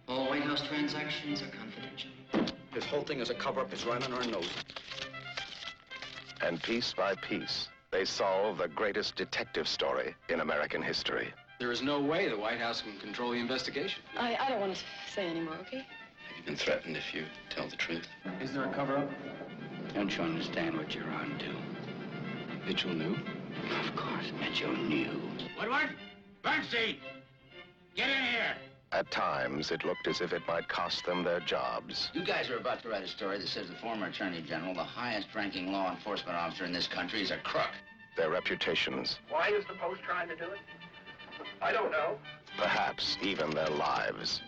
All White House transactions are confidential. This whole thing is a cover-up. It's right on our nose. And piece by piece, they solve the greatest detective story in American history. There is no way the White House can control the investigation. I, I don't want to say any more, okay? Have you been threatened if you tell the truth? Is there a cover-up? Don't you understand what you're on to? Mitchell knew? Of course, Mitchell knew. Woodward? Bernstein! Get in here! At times, it looked as if it might cost them their jobs. You guys are about to write a story that says the former Attorney General, the highest ranking law enforcement officer in this country, is a crook. Their reputations. Why is the Post trying to do it? I don't know. Perhaps even their lives.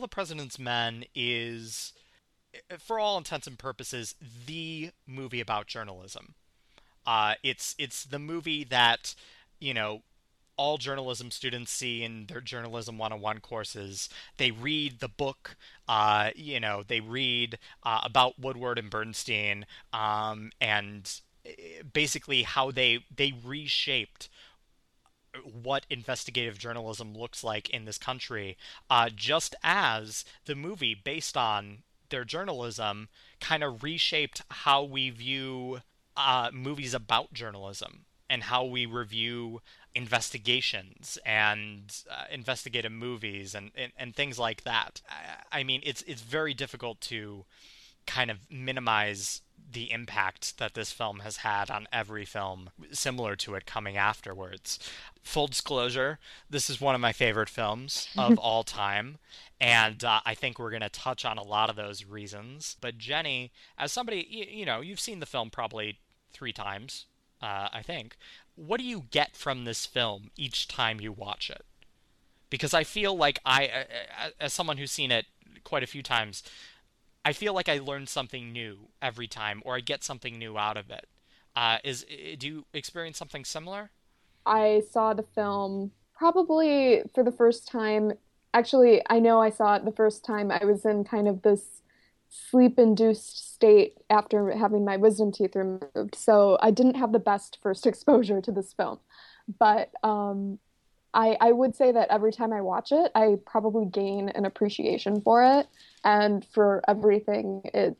All the President's Men is, for all intents and purposes, the movie about journalism. Uh, it's it's the movie that you know all journalism students see in their journalism 101 courses. They read the book, uh, you know, they read uh, about Woodward and Bernstein, um, and basically how they they reshaped what investigative journalism looks like in this country, uh, just as the movie, based on their journalism, kind of reshaped how we view uh, movies about journalism and how we review investigations and uh, investigative movies and, and, and things like that. I, I mean, it's it's very difficult to kind of minimize the impact that this film has had on every film similar to it coming afterwards. Full disclosure, this is one of my favorite films of all time, and uh, I think we're going to touch on a lot of those reasons. But Jenny, as somebody, you, you know, you've seen the film probably three times, uh, I think. What do you get from this film each time you watch it? Because I feel like I, as someone who's seen it quite a few times, I feel like I learn something new every time, or I get something new out of it. Uh, is do you experience something similar? I saw the film probably for the first time. Actually, I know I saw it the first time I was in kind of this sleep-induced state after having my wisdom teeth removed. So I didn't have the best first exposure to this film, but um, I, I would say that every time I watch it, I probably gain an appreciation for it and for everything it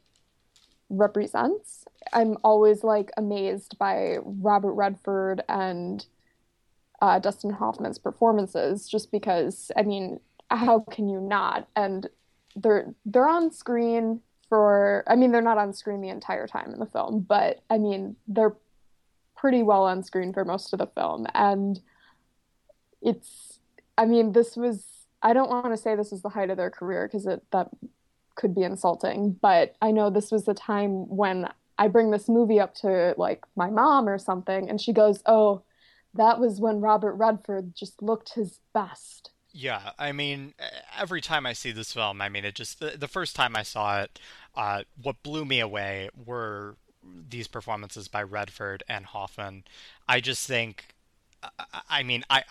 represents. I'm always like amazed by Robert Redford and uh, Dustin Hoffman's performances, just because I mean, how can you not? And they're they're on screen for. I mean, they're not on screen the entire time in the film, but I mean, they're pretty well on screen for most of the film, and it's i mean this was i don't want to say this was the height of their career because that could be insulting but i know this was the time when i bring this movie up to like my mom or something and she goes oh that was when robert redford just looked his best. Yeah i mean every time i see this film i mean it just the, the first time i saw it uh, what blew me away were these performances by redford and hoffman. I just think I mean, I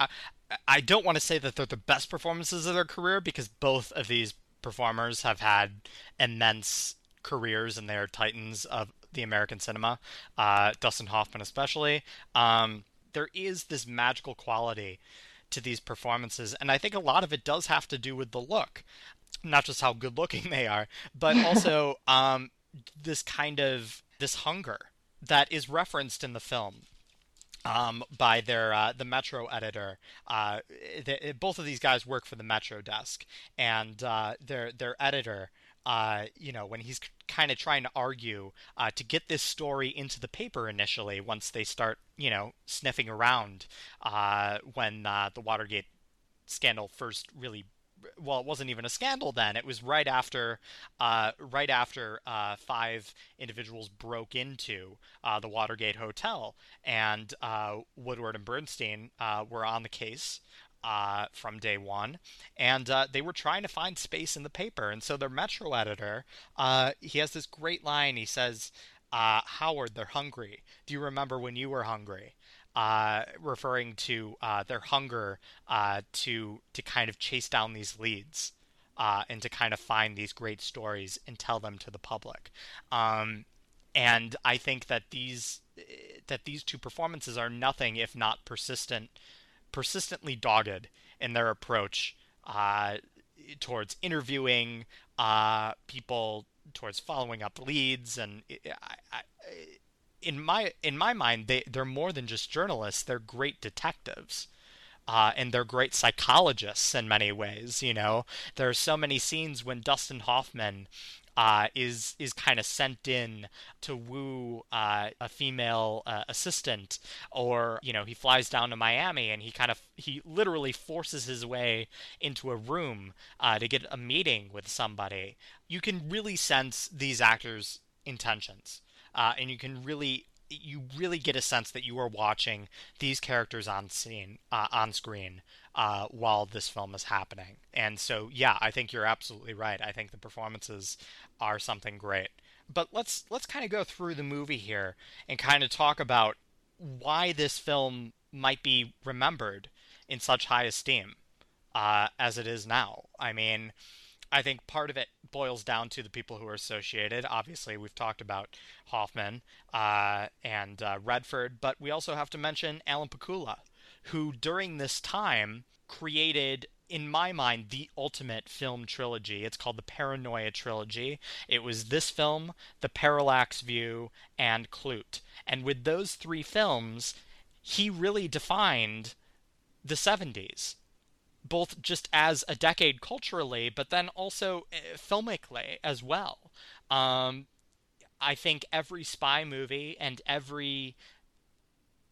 I don't want to say that they're the best performances of their career because both of these performers have had immense careers and they are titans of the American cinema. Uh, Dustin Hoffman, especially. Um, there is this magical quality to these performances, and I think a lot of it does have to do with the look, not just how good looking they are, but also um, this kind of this hunger that is referenced in the film um, by their uh, the Metro editor. Uh, both of these guys work for the Metro desk, and uh, their their editor. Uh, you know, when he's kind of trying to argue uh, to get this story into the paper initially, once they start, you know, sniffing around uh, when the Watergate scandal first really well, it wasn't even a scandal then. It was right after, uh, right after uh, five individuals broke into uh, the Watergate Hotel, and uh, Woodward and Bernstein uh, were on the case. Uh, from day one, and they were trying to find space in the paper. And so their Metro editor, he has this great line. He says, "Howard, they're hungry. Do you remember when you were hungry?" Uh, referring to uh, their hunger uh, to to kind of chase down these leads uh, and to kind of find these great stories and tell them to the public. Um, and I think that these that these two performances are nothing if not persistent, persistently dogged in their approach uh, towards interviewing people, towards following up leads, and I, I, in my in my mind, they they're more than just journalists. They're great detectives. Uh, and they're great psychologists in many ways. You know, there are so many scenes when Dustin Hoffman uh, is is kind of sent in to woo uh, a female uh, assistant, or you know he flies down to Miami and he kind of he literally forces his way into a room uh, to get a meeting with somebody. You can really sense these actors' intentions uh, and you can really you really get a sense that you are watching these characters on scene uh, on screen uh, while this film is happening. And so, yeah, I think you're absolutely right. I think the performances are something great. But let's let's kind of go through the movie here and kind of talk about why this film might be remembered in such high esteem uh, as it is now. I mean, I think part of it boils down to the people who are associated. Obviously, we've talked about Hoffman uh, and uh, Redford, but we also have to mention Alan Pakula, who during this time created in my mind, the ultimate film trilogy. It's called the Paranoia Trilogy. It was this film, The Parallax View, and Klute. And with those three films, he really defined the 70s, both just as a decade culturally, but then also uh, filmically as well. Um, I think every spy movie and every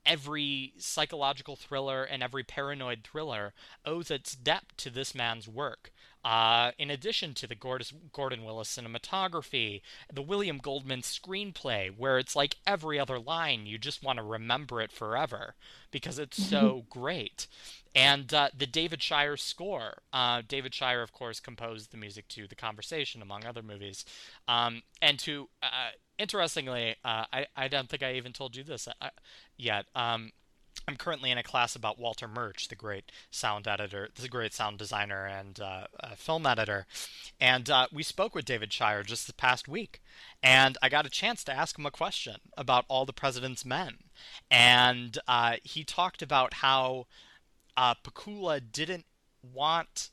every psychological thriller and every paranoid thriller owes its depth to this man's work. Uh, in addition to the Gordon Willis cinematography, the William Goldman screenplay, where it's like every other line, you just want to remember it forever because it's so great. And uh, the David Shire score. Uh, David Shire, of course, composed the music to The Conversation, among other movies. Um, and to uh, interestingly, uh, I, I don't think I even told you this uh, yet. Um, I'm currently in a class about Walter Murch, the great sound editor, the great sound designer and uh, uh, film editor, and uh, we spoke with David Shire just the past week, and I got a chance to ask him a question about All the President's Men, and uh, he talked about how uh, Pakula didn't want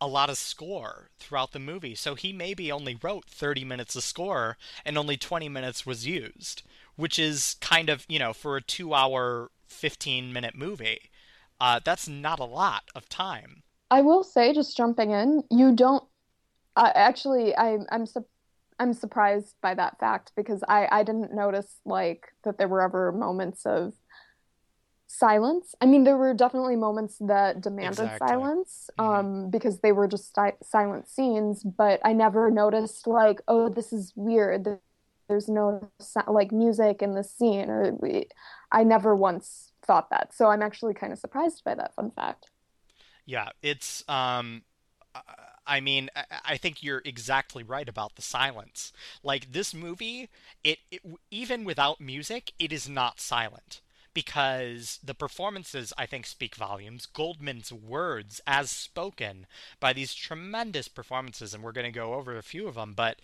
a lot of score throughout the movie. So he maybe only wrote 30 minutes of score and only 20 minutes was used, which is kind of, you know, for a two hour, 15 minute movie, uh, that's not a lot of time. I will say, just jumping in, you don't. Uh, actually, I, I'm su- I'm surprised by that fact because I, I didn't notice like that there were ever moments of silence. I mean, there were definitely moments that demanded exactly. silence mm-hmm. um, mm-hmm. because they were just si- silent scenes, but I never noticed, like, oh, this is weird. There's no like music in the scene, or I never once thought that. So I'm actually kind of surprised by that fun fact. Yeah, it's. Um, I mean, I think you're exactly right about the silence. Like this movie, it, it even without music, it is not silent because the performances, I think, speak volumes. Goldman's words, as spoken by these tremendous performances, and we're going to go over a few of them, but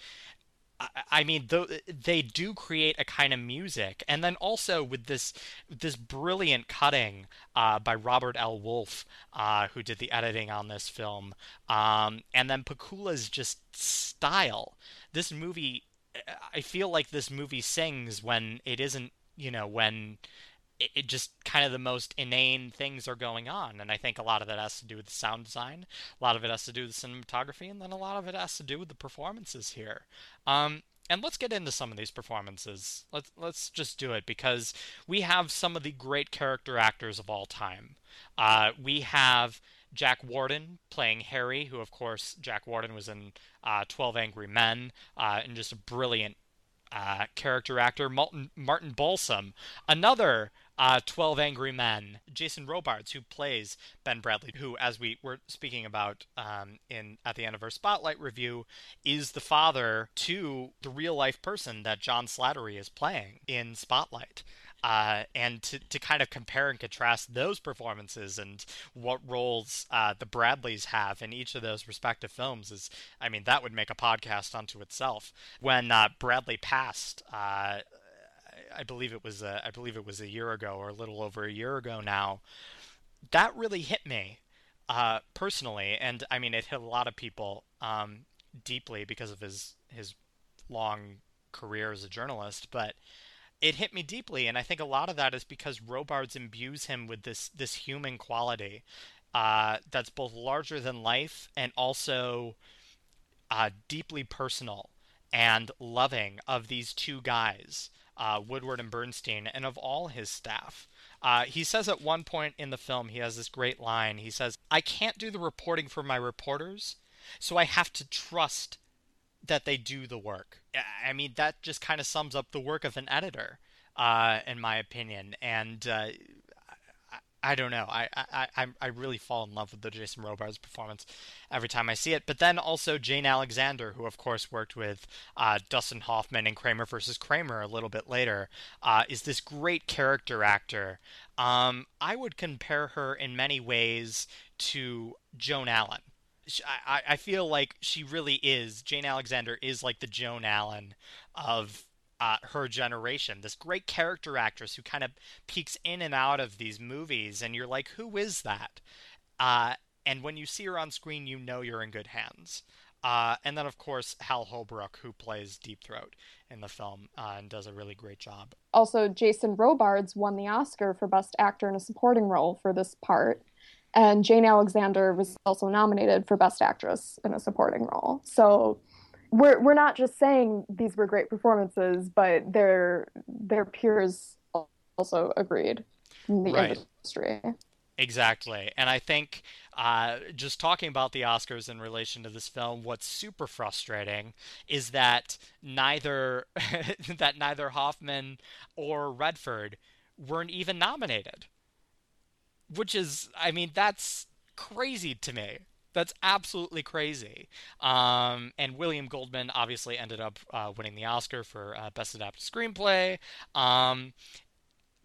I mean, they do create a kind of music, and then also with this this brilliant cutting uh, by Robert L. Wolfe, uh, who did the editing on this film, um, and then Pakula's just style. This movie, I feel like this movie sings when it isn't, you know, when it, it, just kind of the most inane things are going on. And I think a lot of that has to do with the sound design, a lot of it has to do with cinematography, and then a lot of it has to do with the performances here. Um, and let's get into some of these performances. Let's let's just do it because we have some of the great character actors of all time. Uh, we have Jack Warden playing Harry, who of course Jack Warden was in uh, Twelve Angry Men, uh, and just a brilliant uh, character actor. Martin, Martin Balsam, another uh, 12 Angry Men, Jason Robards, who plays Ben Bradlee, who, as we were speaking about um, in at the end of our Spotlight review, is the father to the real life person that John Slattery is playing in Spotlight. Uh, and to, to kind of compare and contrast those performances and what roles uh, the Bradlees have in each of those respective films is, I mean, that would make a podcast unto itself. When uh, Bradlee passed, uh, I believe it was a, I believe it was a year ago or a little over a year ago now. That really hit me uh, personally, and I mean it hit a lot of people um, deeply because of his his long career as a journalist, but it hit me deeply, and I think a lot of that is because Robards imbues him with this this human quality uh, that's both larger than life and also uh, deeply personal and loving of these two guys uh, Woodward and Bernstein, and of all his staff. Uh, he says at one point in the film, he has this great line. He says, I can't do the reporting for my reporters, so I have to trust that they do the work. I mean, that just kind of sums up the work of an editor, uh, in my opinion. And uh, I don't know. I, I I really fall in love with the Jason Robards performance every time I see it. But then also Jane Alexander, who of course worked with uh, Dustin Hoffman in Kramer versus Kramer a little bit later, uh, is this great character actor. Um, I would compare her in many ways to Joan Allen. I, I feel like she really is. Jane Alexander is like the Joan Allen of uh, her generation. This great character actress who kind of peeks in and out of these movies, and you're like, who is that? Uh, and when you see her on screen, you know you're in good hands. Uh, and then, of course, Hal Holbrook, who plays Deep Throat in the film uh, and does a really great job. Also, Jason Robards won the Oscar for Best Actor in a Supporting Role for this part. And Jane Alexander was also nominated for Best Actress in a Supporting Role. So we're we're not just saying these were great performances, but their their peers also agreed in the right. industry. Exactly, and I think uh, just talking about the Oscars in relation to this film, what's super frustrating is that neither that neither Hoffman or Redford weren't even nominated. Which is, I mean, that's crazy to me. That's absolutely crazy. Um, and William Goldman obviously ended up uh, winning the Oscar for uh, Best Adapted Screenplay. Um,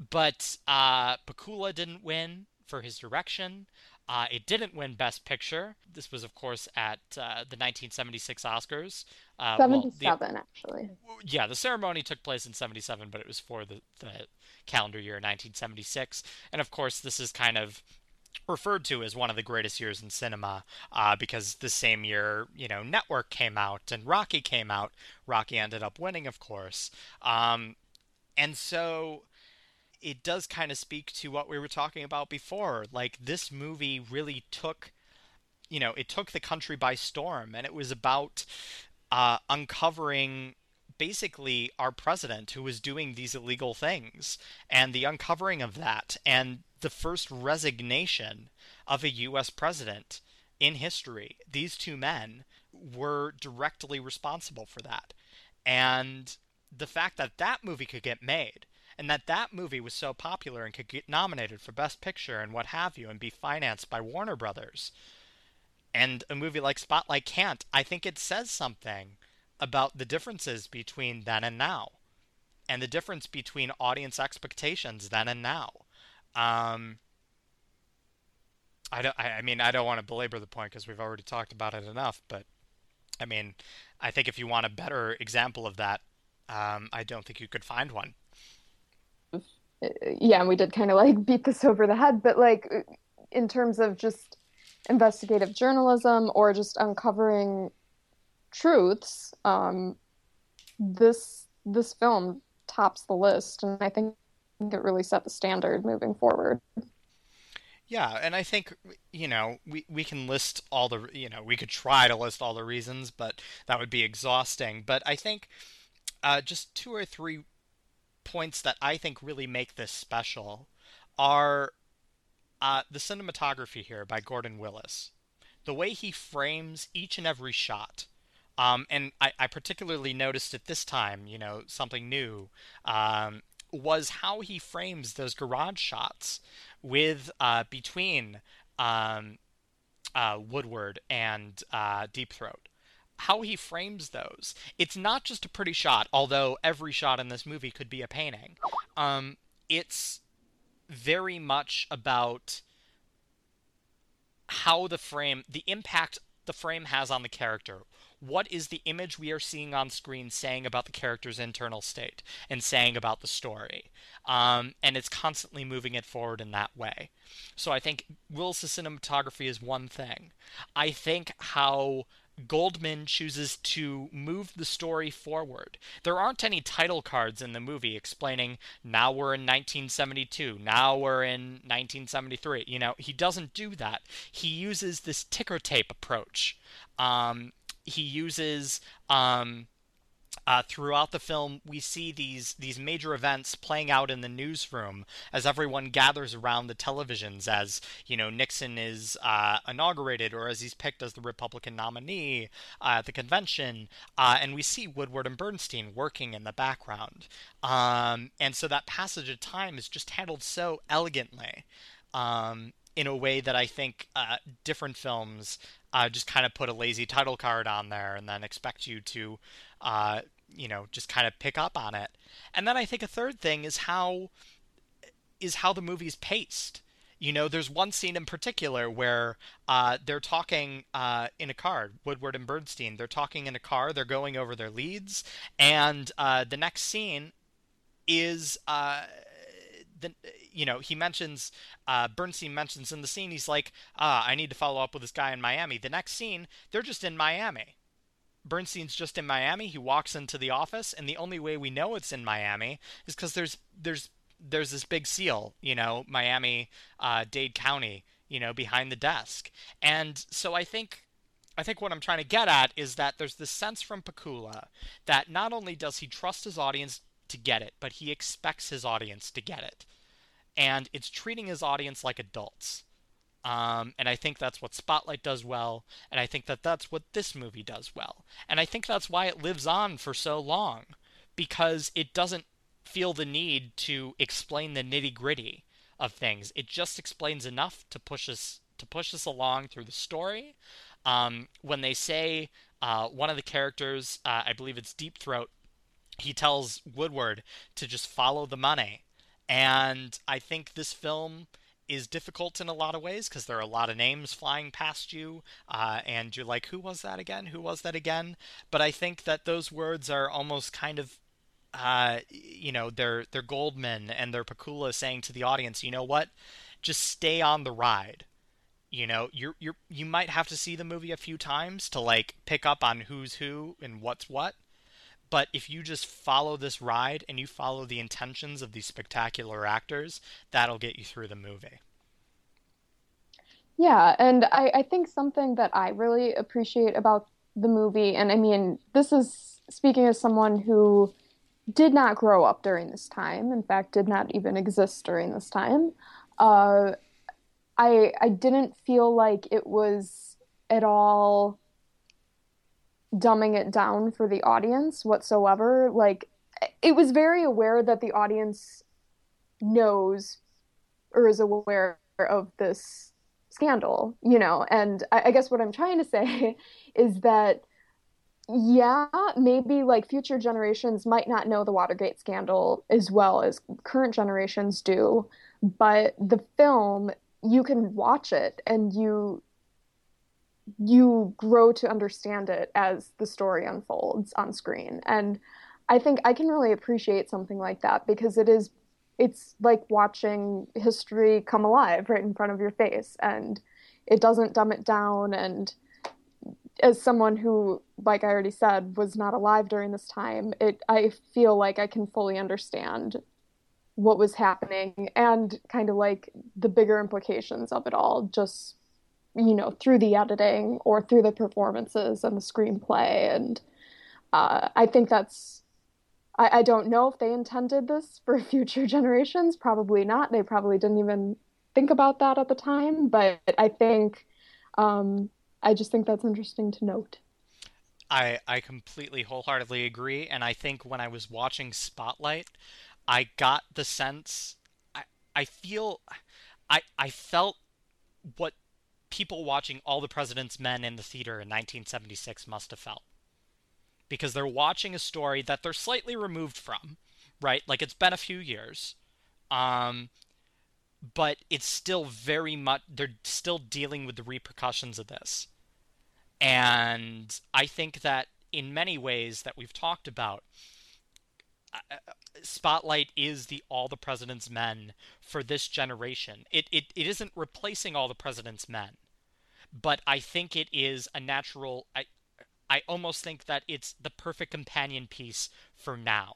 but uh, Pakula didn't win for his direction. Uh, it didn't win Best Picture. This was, of course, at uh, the 1976 Oscars. Uh, 77, well, the, actually. Yeah, the ceremony took place in 77, but it was for the, the calendar year 1976. And, of course, this is kind of referred to as one of the greatest years in cinema uh, because the same year, you know, Network came out and Rocky came out. Rocky ended up winning, of course. Um, and so it does kind of speak to what we were talking about before. Like this movie really took, you know, it took the country by storm, and it was about uh, uncovering basically our president who was doing these illegal things and the uncovering of that and the first resignation of a U.S. president in history. These two men were directly responsible for that. And the fact that that movie could get made and that that movie was so popular and could get nominated for Best Picture and what have you and be financed by Warner Brothers. And a movie like Spotlight can't. I think it says something about the differences between then and now, and the difference between audience expectations then and now. Um, I don't. I, mean, I don't want to belabor the point because we've already talked about it enough. But I mean, I think if you want a better example of that, um, I don't think you could find one yeah, and we did kind of like beat this over the head, but like in terms of just investigative journalism or just uncovering truths, um, this this film tops the list, and I think it really set the standard moving forward. Yeah, and I think you know we we can list all the you know we could try to list all the reasons, but that would be exhausting. But I think uh, just two or three points that I think really make this special are uh, the cinematography here by Gordon Willis. The way he frames each and every shot. Um, and I, I, particularly noticed at this time, you know, something new, um, was how he frames those garage shots with uh, between um, uh, Woodward and uh, Deep Throat how he frames those. It's not just a pretty shot, although every shot in this movie could be a painting. Um, it's very much about how the frame, the impact the frame has on the character. What is the image we are seeing on screen saying about the character's internal state and saying about the story? Um, and it's constantly moving it forward in that way. So I think Willis' cinematography is one thing. I think how Goldman chooses to move the story forward. There aren't any title cards in the movie explaining now we're in 1972, now we're in 1973. You know, he doesn't do that. He uses this ticker tape approach. Um, he uses um, uh, throughout the film, we see these these major events playing out in the newsroom as everyone gathers around the televisions. As you know, Nixon is uh, inaugurated, or as he's picked as the Republican nominee uh, at the convention, uh, and we see Woodward and Bernstein working in the background. Um, and so that passage of time is just handled so elegantly. Um, in a way that I think uh, different films uh, just kind of put a lazy title card on there and then expect you to uh, you know just kind of pick up on it. And then I think a third thing is how is how the movie's paced. You know, there's one scene in particular where uh, they're talking uh, in a car, Woodward and Bernstein. They're talking in a car, they're going over their leads, and uh, the next scene is. Uh, the, you know, he mentions, uh, Bernstein mentions in the scene, he's like, ah, I need to follow up with this guy in Miami. The next scene, they're just in Miami. Bernstein's just in Miami. He walks into the office, and the only way we know it's in Miami is because there's there's there's this big seal, you know, Miami uh, Dade County, you know, behind the desk. And so I think I think what I'm trying to get at is that there's this sense from Pakula that not only does he trust his audience to get it, but he expects his audience to get it. And it's treating his audience like adults. Um, and I think that's what Spotlight does well, and I think that that's what this movie does well. And I think that's why it lives on for so long, because it doesn't feel the need to explain the nitty gritty of things. It just explains enough to push us to push us along through the story. Um, when they say uh, one of the characters, uh, I believe it's Deep Throat, he tells Woodward to just follow the money, and I think this film is difficult in a lot of ways because there are a lot of names flying past you, uh, and you're like, who was that again? Who was that again? But I think that those words are almost kind of uh, you know, they're they're Goldman and they're Pakula saying to the audience, you know what, just stay on the ride. You know, you're you're you might have to see the movie a few times to like pick up on who's who and what's what. But if you just follow this ride and you follow the intentions of these spectacular actors, that'll get you through the movie. Yeah, and I, I think something that I really appreciate about the movie, and I mean, this is speaking as someone who did not grow up during this time. In fact, did not even exist during this time. Uh, I I didn't feel like it was at all dumbing it down for the audience whatsoever. Like it was very aware that the audience knows or is aware of this scandal, you know. And I, I guess what I'm trying to say is that yeah, maybe like future generations might not know the Watergate scandal as well as current generations do, but the film you can watch it and you you grow to understand it as the story unfolds on screen. And I think I can really appreciate something like that because it is it's like watching history come alive right in front of your face and it doesn't dumb it down and as someone who, like I already said, was not alive during this time, it I feel like I can fully understand what was happening and kind of like the bigger implications of it all, just you know, through the editing or through the performances and the screenplay. And uh, I think that's I, I don't know if they intended this for future generations. Probably not. They probably didn't even think about that at the time. But I think um, I just think that's interesting to note. I I completely wholeheartedly agree, and I think when I was watching Spotlight, I got the sense I I feel I I felt what people watching All the President's Men in the theater in 1976 must have felt. Because they're watching a story that they're slightly removed from, right? Like it's been a few years. Um, but it's still very much they're still dealing with the repercussions of this. And I think that in many ways that we've talked about, Spotlight is the All the President's Men for this generation. It, it it isn't replacing All the President's Men, but I think it is a natural. I I almost think that it's the perfect companion piece for now.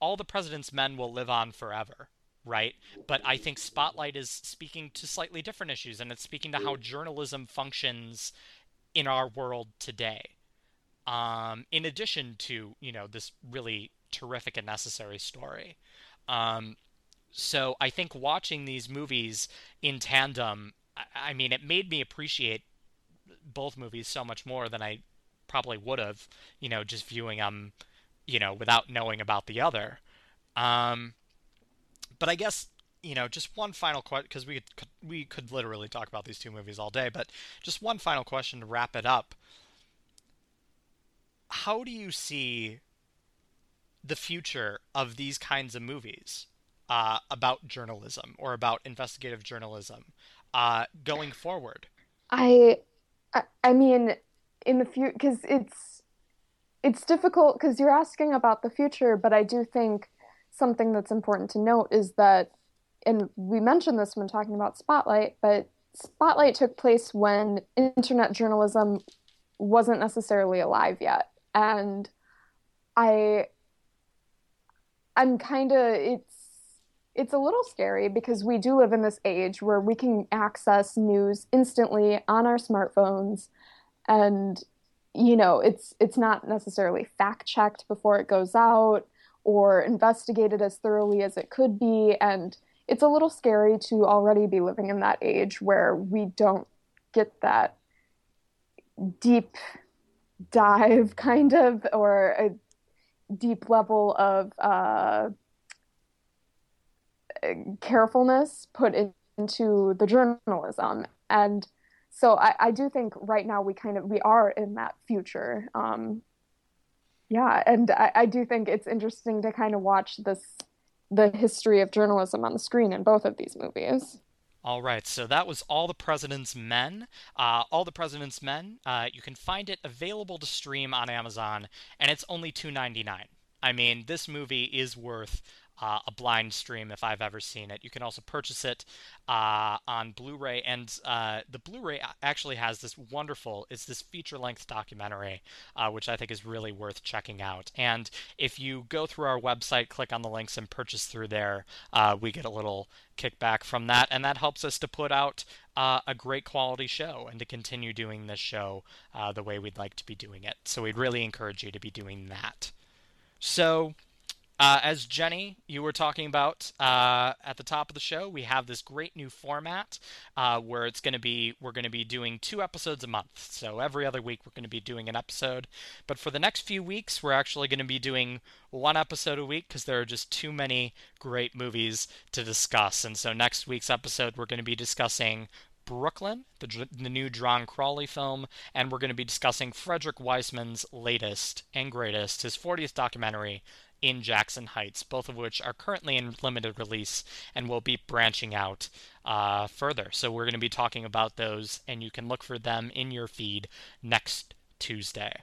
All the President's Men will live on forever right? But I think Spotlight is speaking to slightly different issues, and it's speaking to how journalism functions in our world today. Um, in addition to you know this really terrific and necessary story. Um, so I think watching these movies in tandem, I, I mean, it made me appreciate both movies so much more than I probably would have, you know, just viewing them, you know, without knowing about the other. Um, but I guess you know, just one final question because we could we could literally talk about these two movies all day, but just one final question to wrap it up. How do you see the future of these kinds of movies? uh, about journalism or about investigative journalism uh, going forward? I, I, I mean, in the future, because it's it's difficult because you're asking about the future, but I do think something that's important to note is that, and we mentioned this when talking about Spotlight, but Spotlight took place when internet journalism wasn't necessarily alive yet, and I, I'm kind of it's it's a little scary because we do live in this age where we can access news instantly on our smartphones. And you know it's it's not necessarily fact checked before it goes out or investigated as thoroughly as it could be. And it's a little scary to already be living in that age where we don't get that deep dive kind of or a deep level of uh, carefulness put in, into the journalism. And so I, I, do think right now we kind of we are in that future. Um, yeah and I, I, do think it's interesting to kind of watch this the history of journalism on the screen in both of these movies all right, so that was All the President's Men. Uh, All the President's Men, uh, you can find it available to stream on Amazon, and it's only $2.99. I mean, this movie is worth uh, a blind stream if I've ever seen it. You can also purchase it uh, on Blu-ray, and uh, the Blu-ray actually has this wonderful. It's this feature-length documentary, uh, which I think is really worth checking out. And if you go through our website, click on the links, and purchase through there, uh, we get a little kickback from that, and that helps us to put out uh, a great quality show and to continue doing this show the way we'd like to be doing it. So we'd really encourage you to be doing that. So uh, as Jenny, you were talking about uh, at the top of the show, we have this great new format uh, where it's going to be we're going to be doing two episodes a month. So every other week we're going to be doing an episode. But for the next few weeks, we're actually going to be doing one episode a week because there are just too many great movies to discuss. And so next week's episode, we're going to be discussing Brooklyn, the, the new John Crowley film, and we're going to be discussing Frederick Wiseman's latest and greatest, his 40th documentary, in Jackson Heights, both of which are currently in limited release and will be branching out uh, further. So we're going to be talking about those, and you can look for them in your feed next Tuesday.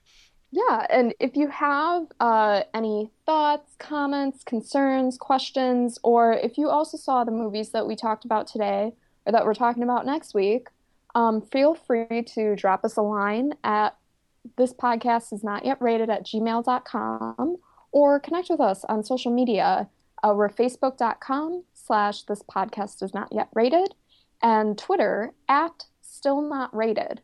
Yeah, and if you have uh, any thoughts, comments, concerns, questions, or if you also saw the movies that we talked about today or that we're talking about next week, um, feel free to drop us a line at this podcast is not yet rated at gmail.com or connect with us on social media. Uh, we're facebook.com slash this podcast is not yet rated and Twitter at still not rated.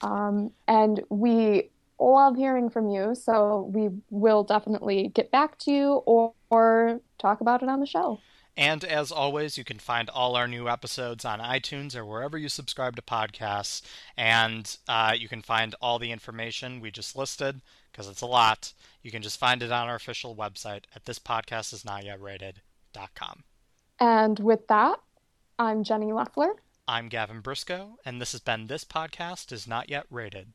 Um, and we love hearing from you, so we will definitely get back to you or, or talk about it on the show. And as always, you can find all our new episodes on iTunes or wherever you subscribe to podcasts. And uh, you can find all the information we just listed, because it's a lot. You can just find it on our official website at thispodcastisnotyet.rated.com. And with that, I'm Jenny Leffler. I'm Gavin Briscoe, and this has been This Podcast is Not Yet Rated.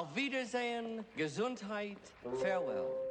Auf Wiedersehen, Gesundheit, farewell.